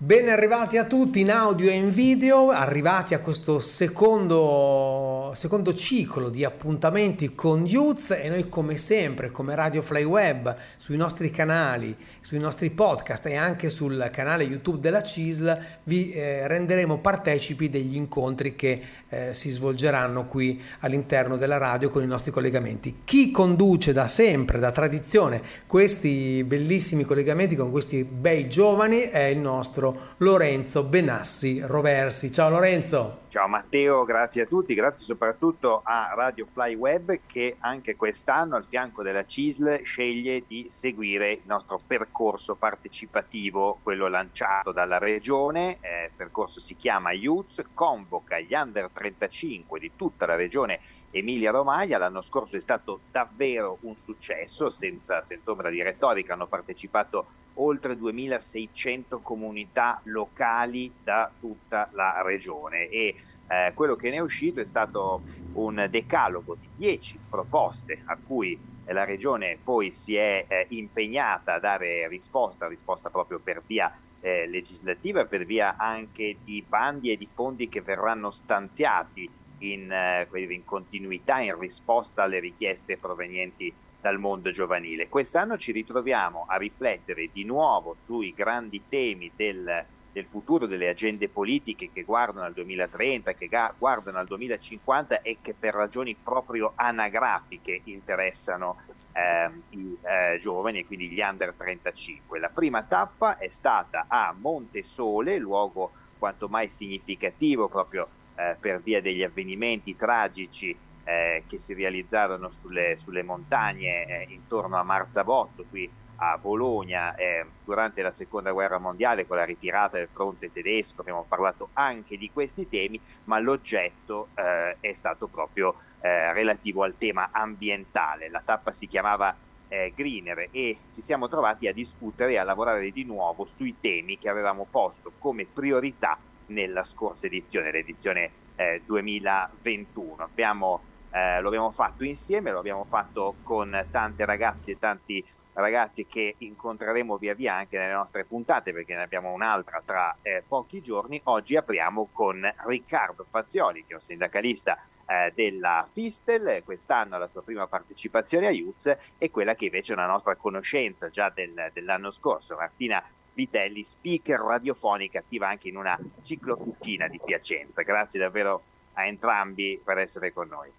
Ben arrivati a tutti in audio e in video, arrivati a questo secondo, secondo ciclo di appuntamenti con Youth e noi come sempre, come Radio Fly Web, sui nostri canali, sui nostri podcast e anche sul canale YouTube della CISL vi eh, renderemo partecipi degli incontri che eh, si svolgeranno qui all'interno della radio con i nostri collegamenti. Chi conduce da sempre, da tradizione, questi bellissimi collegamenti con questi bei giovani è il nostro Lorenzo Benassi Roversi. Ciao Lorenzo. Ciao Matteo, grazie a tutti, grazie soprattutto a Radio Fly Web che anche quest'anno al fianco della CISL sceglie di seguire il nostro percorso partecipativo, quello lanciato dalla regione, eh, il percorso si chiama Youth, convoca gli under 35 di tutta la regione Emilia Romagna, l'anno scorso è stato davvero un successo, senza ombra di retorica, hanno partecipato oltre 2600 comunità locali da tutta la regione. E eh, quello che ne è uscito è stato un decalogo di 10 proposte a cui la regione poi si è eh, impegnata a dare risposta, risposta proprio per via eh, legislativa, per via anche di bandi e di fondi che verranno stanziati in, eh, in continuità, in risposta alle richieste provenienti dal mondo giovanile. Quest'anno ci ritroviamo a riflettere di nuovo sui grandi temi del, del futuro delle agende politiche che guardano al 2030, che ga- guardano al 2050 e che per ragioni proprio anagrafiche interessano eh, i eh, giovani e quindi gli under 35. La prima tappa è stata a Monte Sole, luogo quanto mai significativo proprio eh, per via degli avvenimenti tragici eh, che si realizzarono sulle, sulle montagne eh, intorno a Marzabotto, qui a Bologna, eh, durante la seconda guerra mondiale con la ritirata del fronte tedesco, abbiamo parlato anche di questi temi, ma l'oggetto eh, è stato proprio eh, relativo al tema ambientale. La tappa si chiamava eh, Greener e ci siamo trovati a discutere e a lavorare di nuovo sui temi che avevamo posto come priorità nella scorsa edizione, l'edizione 2021. Abbiamo eh, lo abbiamo fatto insieme, lo abbiamo fatto con tante ragazze e tanti ragazzi che incontreremo via via anche nelle nostre puntate perché ne abbiamo un'altra tra eh, pochi giorni. Oggi apriamo con Riccardo Fazioli che è un sindacalista eh, della Fistel, quest'anno la sua prima partecipazione a Youth e quella che invece è una nostra conoscenza già del, dell'anno scorso, Martina Vitelli, speaker radiofonica attiva anche in una ciclocucina di Piacenza. Grazie davvero a entrambi per essere con noi.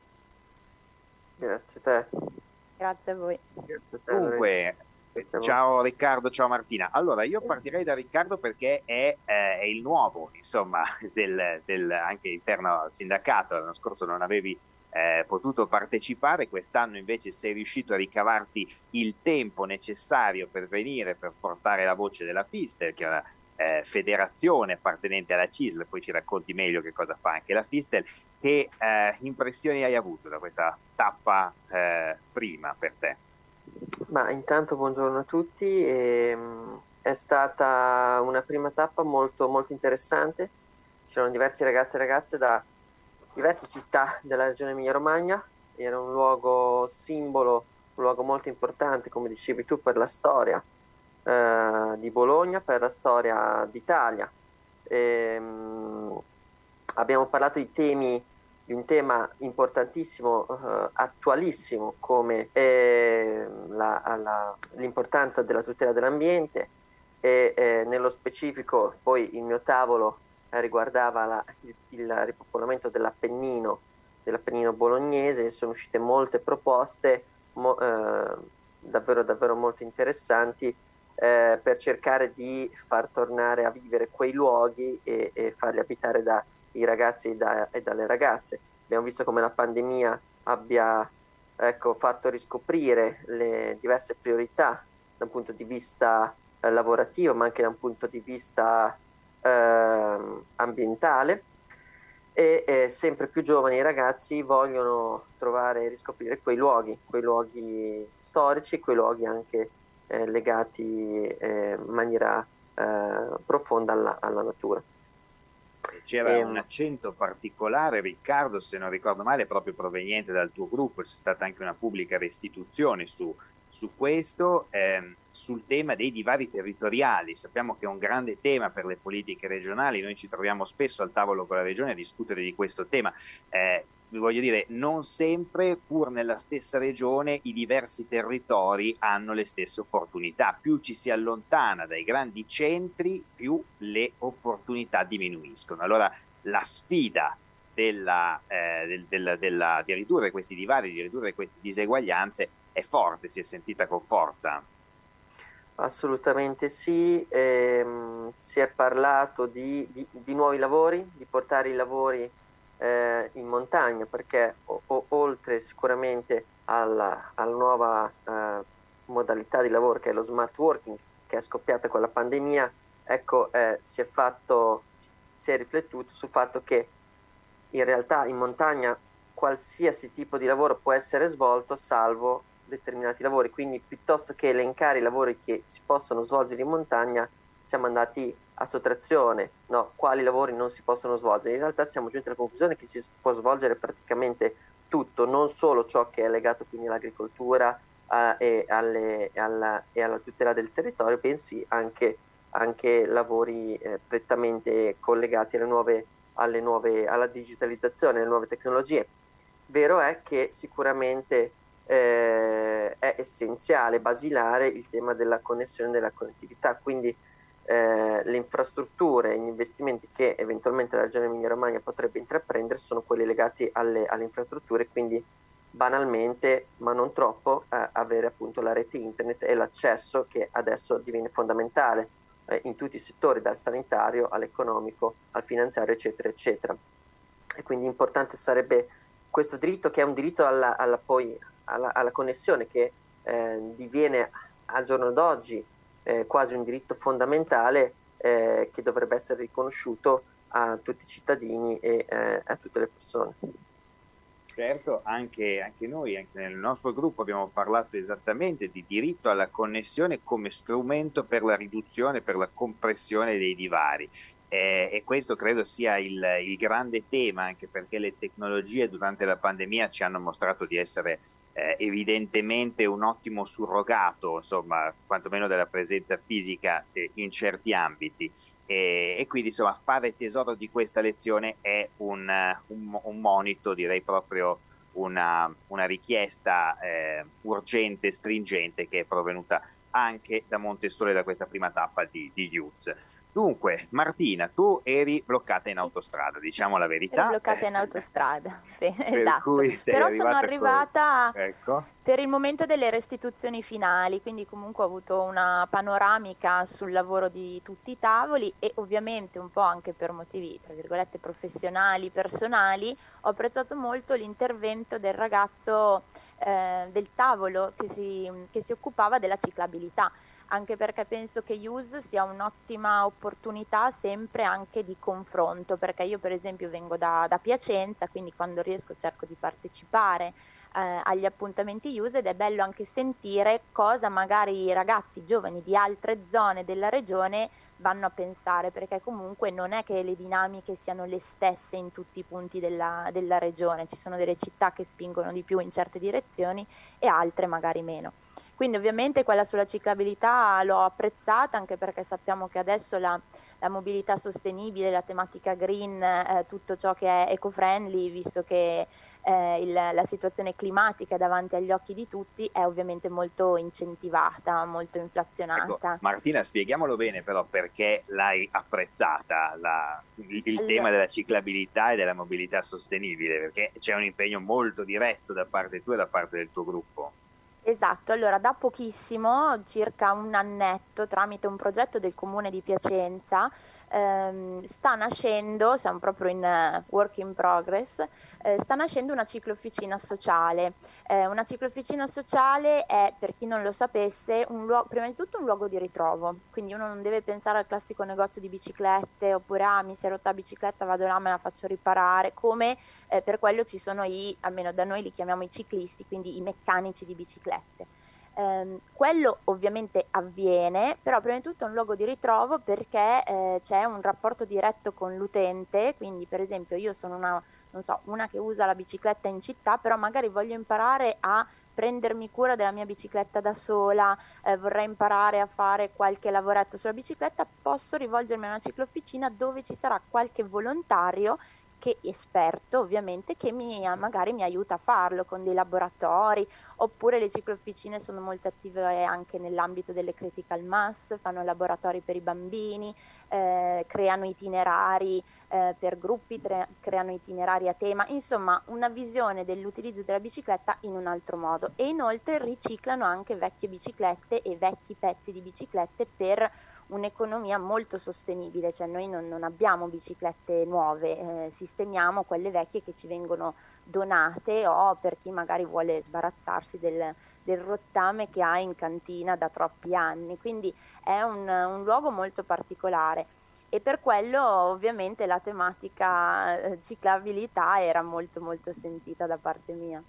Grazie a te. Grazie a voi. Grazie a te, Dunque, ciao Riccardo, ciao Martina. Allora, io partirei da Riccardo perché è, eh, è il nuovo, insomma, del, del, anche interno al sindacato. L'anno scorso non avevi eh, potuto partecipare, quest'anno invece sei riuscito a ricavarti il tempo necessario per venire, per portare la voce della Fister, che è una eh, federazione appartenente alla CISL, poi ci racconti meglio che cosa fa anche la Fistel, che eh, impressioni hai avuto da questa tappa eh, prima per te? Ma intanto buongiorno a tutti, e, um, è stata una prima tappa molto, molto interessante, c'erano diversi ragazzi e ragazze da diverse città della regione Emilia-Romagna, era un luogo simbolo, un luogo molto importante, come dicevi tu, per la storia eh, di Bologna, per la storia d'Italia. E, um, abbiamo parlato di temi di un tema importantissimo, uh, attualissimo come eh, la, la, l'importanza della tutela dell'ambiente e eh, nello specifico poi il mio tavolo riguardava la, il, il, ripopolamento dell'Appennino, dell'Appennino bolognese. E sono uscite molte proposte mo, eh, davvero, davvero molto interessanti eh, per cercare di far tornare a vivere quei luoghi e, e farli abitare da i ragazzi da, e dalle ragazze. Abbiamo visto come la pandemia abbia ecco, fatto riscoprire le diverse priorità da un punto di vista eh, lavorativo, ma anche da un punto di vista eh, ambientale. E eh, sempre più giovani e ragazzi vogliono trovare e riscoprire quei luoghi, quei luoghi storici, quei luoghi anche eh, legati eh, in maniera eh, profonda alla, alla natura. C'era e... un accento particolare, Riccardo, se non ricordo male, proprio proveniente dal tuo gruppo, c'è stata anche una pubblica restituzione su su questo, ehm, sul tema dei divari territoriali. Sappiamo che è un grande tema per le politiche regionali, noi ci troviamo spesso al tavolo con la regione a discutere di questo tema. Eh, voglio dire, non sempre, pur nella stessa regione, i diversi territori hanno le stesse opportunità. Più ci si allontana dai grandi centri, più le opportunità diminuiscono. Allora la sfida della, eh, del, della, della, di ridurre questi divari, di ridurre queste diseguaglianze è forte, si è sentita con forza. Assolutamente sì, ehm, si è parlato di, di, di, nuovi lavori, di portare i lavori eh, in montagna perché o, o, oltre sicuramente alla, alla nuova eh, modalità di lavoro che è lo smart working che è scoppiata con la pandemia, ecco eh, si è fatto, si è riflettuto sul fatto che in realtà in montagna qualsiasi tipo di lavoro può essere svolto salvo determinati lavori, quindi piuttosto che elencare i lavori che si possono svolgere in montagna, siamo andati a sottrazione, no, quali lavori non si possono svolgere. In realtà siamo giunti alla conclusione che si può svolgere praticamente tutto, non solo ciò che è legato quindi all'agricoltura eh, e, alle, alla, e, alla, tutela del territorio, bensì anche, anche lavori eh, prettamente collegati alle nuove, alle nuove, alla digitalizzazione, alle nuove tecnologie. Vero è che sicuramente eh, è essenziale, basilare il tema della connessione della connettività, quindi eh, le infrastrutture e gli investimenti che eventualmente la Regione Emilia Romagna potrebbe intraprendere sono quelli legati alle, alle infrastrutture, quindi banalmente, ma non troppo, eh, avere appunto la rete internet e l'accesso che adesso diviene fondamentale eh, in tutti i settori, dal sanitario all'economico, al finanziario, eccetera, eccetera. E quindi importante sarebbe questo diritto che è un diritto alla, alla poi alla, alla connessione che eh, diviene al giorno d'oggi eh, quasi un diritto fondamentale eh, che dovrebbe essere riconosciuto a tutti i cittadini e eh, a tutte le persone. Certo, anche, anche, noi, anche nel nostro gruppo abbiamo parlato esattamente di diritto alla connessione come strumento per la riduzione, per la compressione dei divari. Eh, e questo credo sia il, il, grande tema, anche perché le tecnologie durante la pandemia ci hanno mostrato di essere eh, evidentemente un ottimo surrogato, insomma, quantomeno della presenza fisica eh, in certi ambiti. E, e, quindi insomma fare tesoro di questa lezione è un, un, un monito, direi proprio una, una richiesta eh, urgente, stringente che è provenuta anche da Montessole da questa prima tappa di, di Youth. Dunque, Martina, tu eri bloccata in autostrada, diciamo la verità. Ero bloccata in autostrada, sì, esatto. Però sono arrivata con... ecco. per il momento delle restituzioni finali, quindi comunque ho avuto una panoramica sul lavoro di tutti i tavoli e ovviamente un po' anche per motivi, tra virgolette, professionali, personali, ho apprezzato molto l'intervento del ragazzo eh, del tavolo che si, che si occupava della ciclabilità anche perché penso che Use sia un'ottima opportunità sempre anche di confronto, perché io per esempio vengo da, da Piacenza, quindi quando riesco cerco di partecipare eh, agli appuntamenti Use ed è bello anche sentire cosa magari i ragazzi giovani di altre zone della regione vanno a pensare, perché comunque non è che le dinamiche siano le stesse in tutti i punti della, della regione, ci sono delle città che spingono di più in certe direzioni e altre magari meno. Quindi ovviamente quella sulla ciclabilità l'ho apprezzata anche perché sappiamo che adesso la, la mobilità sostenibile, la tematica green, eh, tutto ciò che è eco-friendly, visto che eh, il, la situazione climatica davanti agli occhi di tutti è ovviamente molto incentivata, molto inflazionata. Ecco, Martina, spieghiamolo bene però perché l'hai apprezzata la, il, il allora. tema della ciclabilità e della mobilità sostenibile, perché c'è un impegno molto diretto da parte tua e da parte del tuo gruppo. Esatto, allora da pochissimo, circa un annetto, tramite un progetto del comune di Piacenza, ehm, sta nascendo, siamo proprio in uh, work in progress, eh, sta nascendo una ciclofficina sociale. Eh, una ciclofficina sociale è, per chi non lo sapesse, luogo, prima di tutto un luogo di ritrovo, quindi uno non deve pensare al classico negozio di biciclette oppure ah mi si è rotta la bicicletta, vado là, me la faccio riparare, come eh, per quello ci sono i, almeno da noi li chiamiamo i ciclisti, quindi i meccanici di biciclette. Eh, quello ovviamente avviene, però prima di tutto è un luogo di ritrovo perché eh, c'è un rapporto diretto con l'utente, quindi per esempio io sono una, so, una che usa la bicicletta in città, però magari voglio imparare a prendermi cura della mia bicicletta da sola, eh, vorrei imparare a fare qualche lavoretto sulla bicicletta, posso rivolgermi a una ciclofficina dove ci sarà qualche volontario che esperto ovviamente che mi, magari mi aiuta a farlo con dei laboratori oppure le ciclofficine sono molto attive anche nell'ambito delle critical mass, fanno laboratori per i bambini, eh, creano itinerari eh, per gruppi, tre, creano itinerari a tema, insomma una visione dell'utilizzo della bicicletta in un altro modo. E inoltre riciclano anche vecchie biciclette e vecchi pezzi di biciclette per un'economia molto sostenibile, cioè noi non, non abbiamo biciclette nuove, eh, sistemiamo quelle vecchie che ci vengono donate o per chi magari vuole sbarazzarsi del, del rottame che ha in cantina da troppi anni, quindi è un, un luogo molto particolare. E per quello ovviamente la tematica eh, ciclabilità era molto molto sentita da parte mia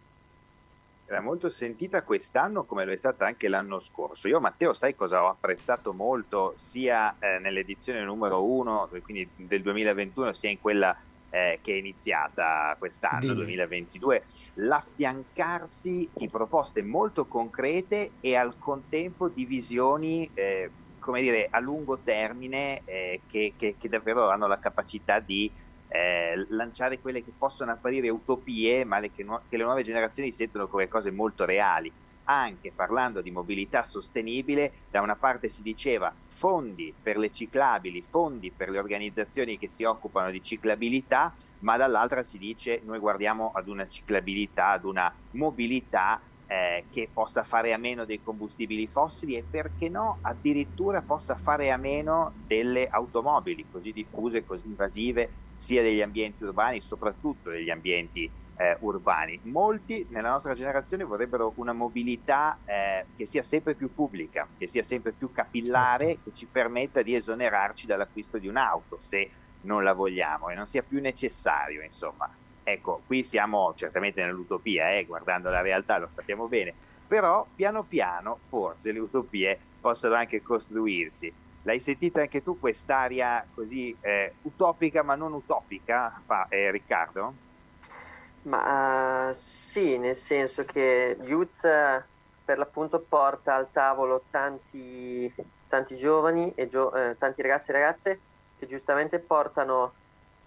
era molto sentita quest'anno come lo è stata anche l'anno scorso. Io Matteo, sai cosa ho apprezzato molto sia eh, nell'edizione numero 1, quindi del 2021, sia in quella eh, che è iniziata quest'anno, Dimmi. 2022, l'affiancarsi di proposte molto concrete e al contempo di visioni, eh, come dire, a lungo termine eh, che, che, che davvero hanno la capacità di eh, lanciare quelle che possono apparire utopie, ma le, che, nu- che le nuove generazioni sentono come cose molto reali. Anche parlando di mobilità sostenibile, da una parte si diceva fondi per le ciclabili, fondi per le organizzazioni che si occupano di ciclabilità, ma dall'altra si dice noi guardiamo ad una ciclabilità, ad una mobilità eh, che possa fare a meno dei combustibili fossili e perché no addirittura possa fare a meno delle automobili così diffuse, così invasive sia degli ambienti urbani, soprattutto degli ambienti eh, urbani. Molti nella nostra generazione vorrebbero una mobilità eh, che sia sempre più pubblica, che sia sempre più capillare, certo. che ci permetta di esonerarci dall'acquisto di un'auto se non la vogliamo e non sia più necessario, insomma. Ecco, qui siamo certamente nell'utopia, eh, guardando la realtà lo sappiamo bene, però piano piano forse le utopie possono anche costruirsi L'hai sentita anche tu quest'aria così eh, utopica ma non utopica, fa, eh, Riccardo? Ma uh, sì, nel senso che Youth per l'appunto porta al tavolo tanti, tanti giovani e gio- eh, tanti ragazzi e ragazze che giustamente portano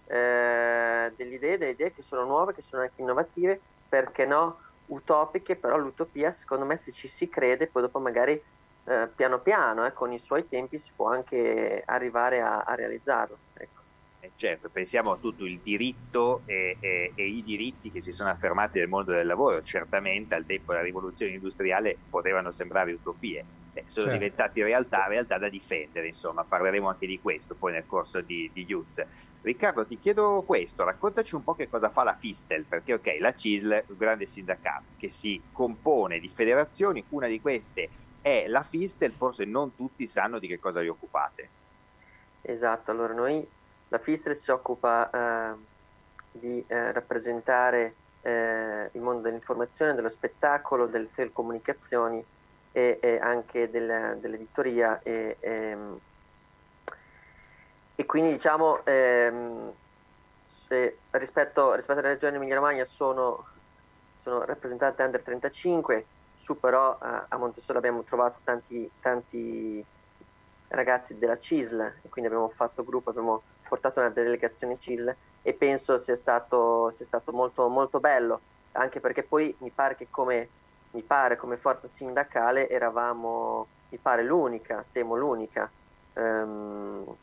eh, delle idee, delle idee che sono nuove, che sono anche innovative, perché no, utopiche, però l'utopia secondo me se ci si crede poi dopo magari eh, piano piano, eh, con i suoi tempi, si può anche arrivare a, a realizzarlo. Ecco. Eh certo, pensiamo a tutto il diritto e, e, e, i diritti che si sono affermati nel mondo del lavoro. Certamente al tempo della rivoluzione industriale potevano sembrare utopie, eh, sono certo. diventati realtà, realtà da difendere. Insomma, parleremo anche di questo poi nel corso di, di Youth. Riccardo, ti chiedo questo, raccontaci un po' che cosa fa la Fistel, perché ok, la CISL, un grande sindacato che si compone di federazioni, una di queste è la Fistel, forse non tutti sanno di che cosa vi occupate. Esatto, allora noi, la Fistel si occupa eh, di eh, rappresentare eh, il mondo dell'informazione, dello spettacolo, delle telecomunicazioni e, e anche del, dell'editoria e, e, ehm, e, quindi diciamo ehm, rispetto, rispetto alla regione Emilia Romagna sono, sono rappresentate under 35 su però a, a Montesole abbiamo trovato tanti, tanti ragazzi della CISL e quindi abbiamo fatto gruppo, abbiamo portato una delegazione CISL e penso sia stato, sia stato molto, molto bello, anche perché poi mi pare che come, mi pare, come forza sindacale eravamo, mi pare, l'unica, temo l'unica. Um,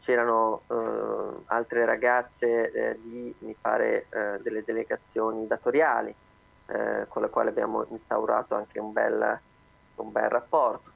c'erano uh, altre ragazze eh, di, mi pare, uh, delle delegazioni datoriali eh, con la quale abbiamo instaurato anche un bel, un bel rapporto.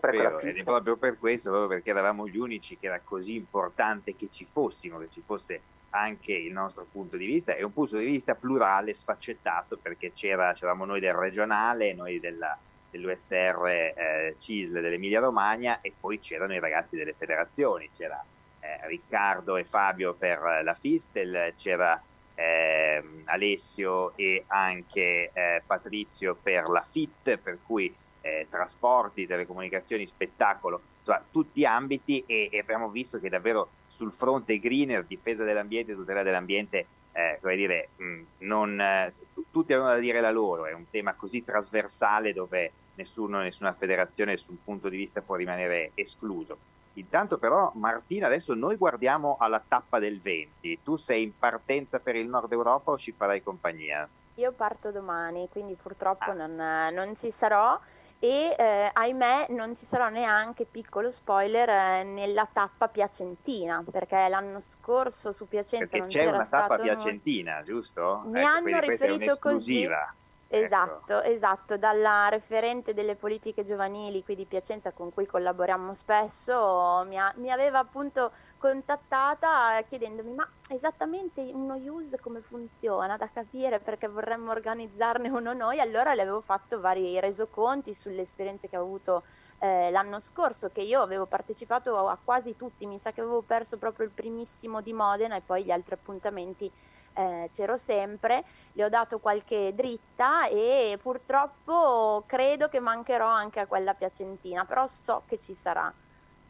Vero, è proprio per questo, proprio perché eravamo gli unici che era così importante che ci fossimo, che ci fosse anche il nostro punto di vista e un punto di vista plurale, sfaccettato, perché c'era, c'eravamo noi del regionale, noi della, dell'USR eh, CISL dell'Emilia Romagna e poi c'erano i ragazzi delle federazioni, c'era eh, Riccardo e Fabio per la Fistel, c'era eh, Alessio e anche eh, Patrizio per la FIT, per cui eh, trasporti, telecomunicazioni, spettacolo, insomma, tutti ambiti e, e, abbiamo visto che davvero sul fronte greener, difesa dell'ambiente, tutela dell'ambiente, eh, come dire, mh, non, tutti avevano da dire la loro, è un tema così trasversale dove nessuno, nessuna federazione sul punto di vista può rimanere escluso. Intanto però Martina, adesso noi guardiamo alla tappa del 20, tu sei in partenza per il nord Europa o ci farai compagnia? Io parto domani, quindi purtroppo ah. non, non ci sarò e eh, ahimè non ci sarà neanche, piccolo spoiler, eh, nella tappa piacentina, perché l'anno scorso su Piacenza perché non c'è c'era una tappa piacentina, giusto? Mi ecco, hanno riferito così. Ecco. Esatto, ecco. esatto, dalla referente delle politiche giovanili qui di Piacenza con cui collaboriamo spesso mi, ha, mi aveva appunto contattata chiedendomi ma esattamente uno use come funziona da capire? Perché vorremmo organizzarne uno noi, allora le avevo fatto vari resoconti sulle esperienze che ho avuto eh, l'anno scorso che io avevo partecipato a quasi tutti, mi sa che avevo perso proprio il primissimo di Modena e poi gli altri appuntamenti eh, c'ero sempre, le ho dato qualche dritta e purtroppo credo che mancherò anche a quella piacentina, però so che ci sarà.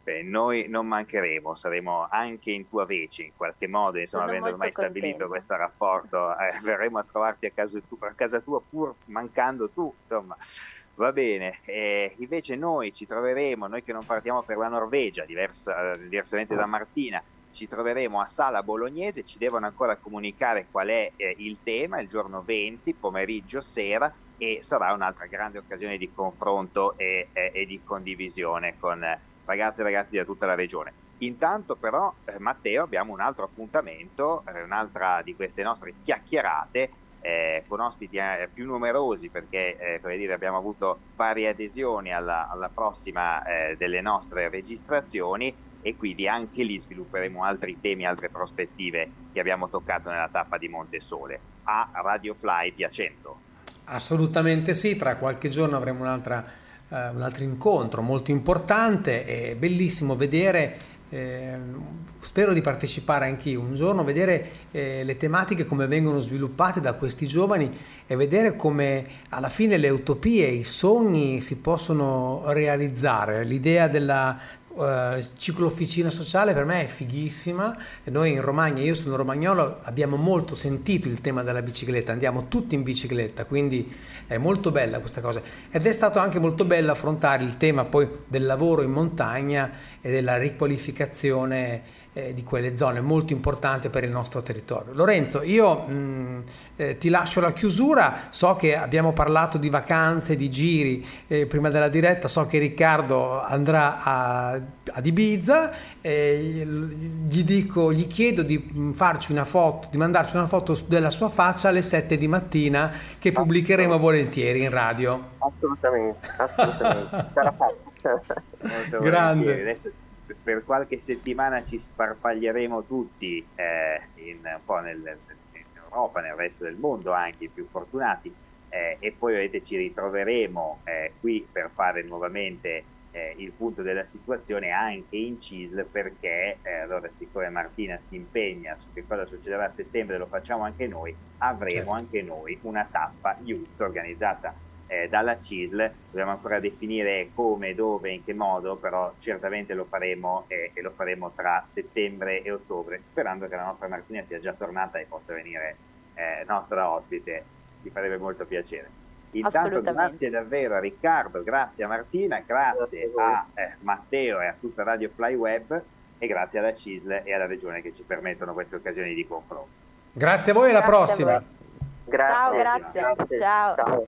Beh, noi non mancheremo, saremo anche in tua vece in qualche modo, insomma, Sono avendo ormai contenta. stabilito questo rapporto, eh, verremo a trovarti a casa, tu, a casa, tua pur mancando tu, insomma. Va bene, eh, invece noi ci troveremo, noi che non partiamo per la Norvegia, diversa, diversamente da Martina, ci troveremo a Sala Bolognese, ci devono ancora comunicare qual è eh, il tema, il giorno 20, pomeriggio, sera, e sarà un'altra grande occasione di confronto e, e, e di condivisione con ragazzi e ragazzi da tutta la regione. Intanto però, eh, Matteo, abbiamo un altro appuntamento, eh, un'altra di queste nostre chiacchierate eh, con ospiti eh, più numerosi perché eh, dire, abbiamo avuto varie adesioni alla, alla prossima eh, delle nostre registrazioni e quindi anche lì svilupperemo altri temi, altre prospettive che abbiamo toccato nella tappa di Montesole a Radio Fly Piacento. Assolutamente sì, tra qualche giorno avremo un'altra, eh, un altro incontro molto importante, è bellissimo vedere eh, spero di partecipare anch'io un giorno, vedere eh, le tematiche come vengono sviluppate da questi giovani e vedere come alla fine le utopie, i sogni si possono realizzare. L'idea della, uh, ciclo officina sociale per me è fighissima. Noi in Romagna, io sono romagnolo, abbiamo molto sentito il tema della bicicletta, andiamo tutti in bicicletta, quindi è molto bella questa cosa. Ed è stato anche molto bello affrontare il tema poi del lavoro in montagna e della riqualificazione eh, di quelle zone molto importanti per il nostro territorio. Lorenzo, io mh, mm, eh, ti lascio la chiusura, so che abbiamo parlato di vacanze, di giri eh, prima della diretta, so che Riccardo andrà a, ad Ibiza, gli, dico, gli chiedo di mm, farci una foto, di mandarci una foto della sua faccia alle 7 di mattina che pubblicheremo volentieri in radio. Assolutamente, assolutamente, sarà fatto. Grande. Adesso per qualche settimana ci sparpaglieremo tutti eh, in, un po' nel, in Europa, nel resto del mondo, anche i più fortunati, eh, e poi vedete ci ritroveremo eh, qui per fare nuovamente eh, il punto della situazione anche in CISL perché eh, allora siccome Martina si impegna su che cosa succederà a settembre lo facciamo anche noi avremo certo. anche noi una tappa youth organizzata eh, dalla CISL, dobbiamo ancora definire come, dove, in che modo, però certamente lo faremo eh, e lo faremo tra settembre e ottobre, sperando che la nostra Martina sia già tornata e possa venire eh, nostra ospite, ci farebbe molto piacere. Intanto grazie davvero a Riccardo, grazie a Martina, grazie, grazie a, a eh, Matteo e a tutta Radio Fly Web e grazie alla CISL e alla Regione che ci permettono queste occasioni di confronto. Grazie a voi e alla prossima. Grazie. Ciao, grazie. grazie. Ciao. Ciao.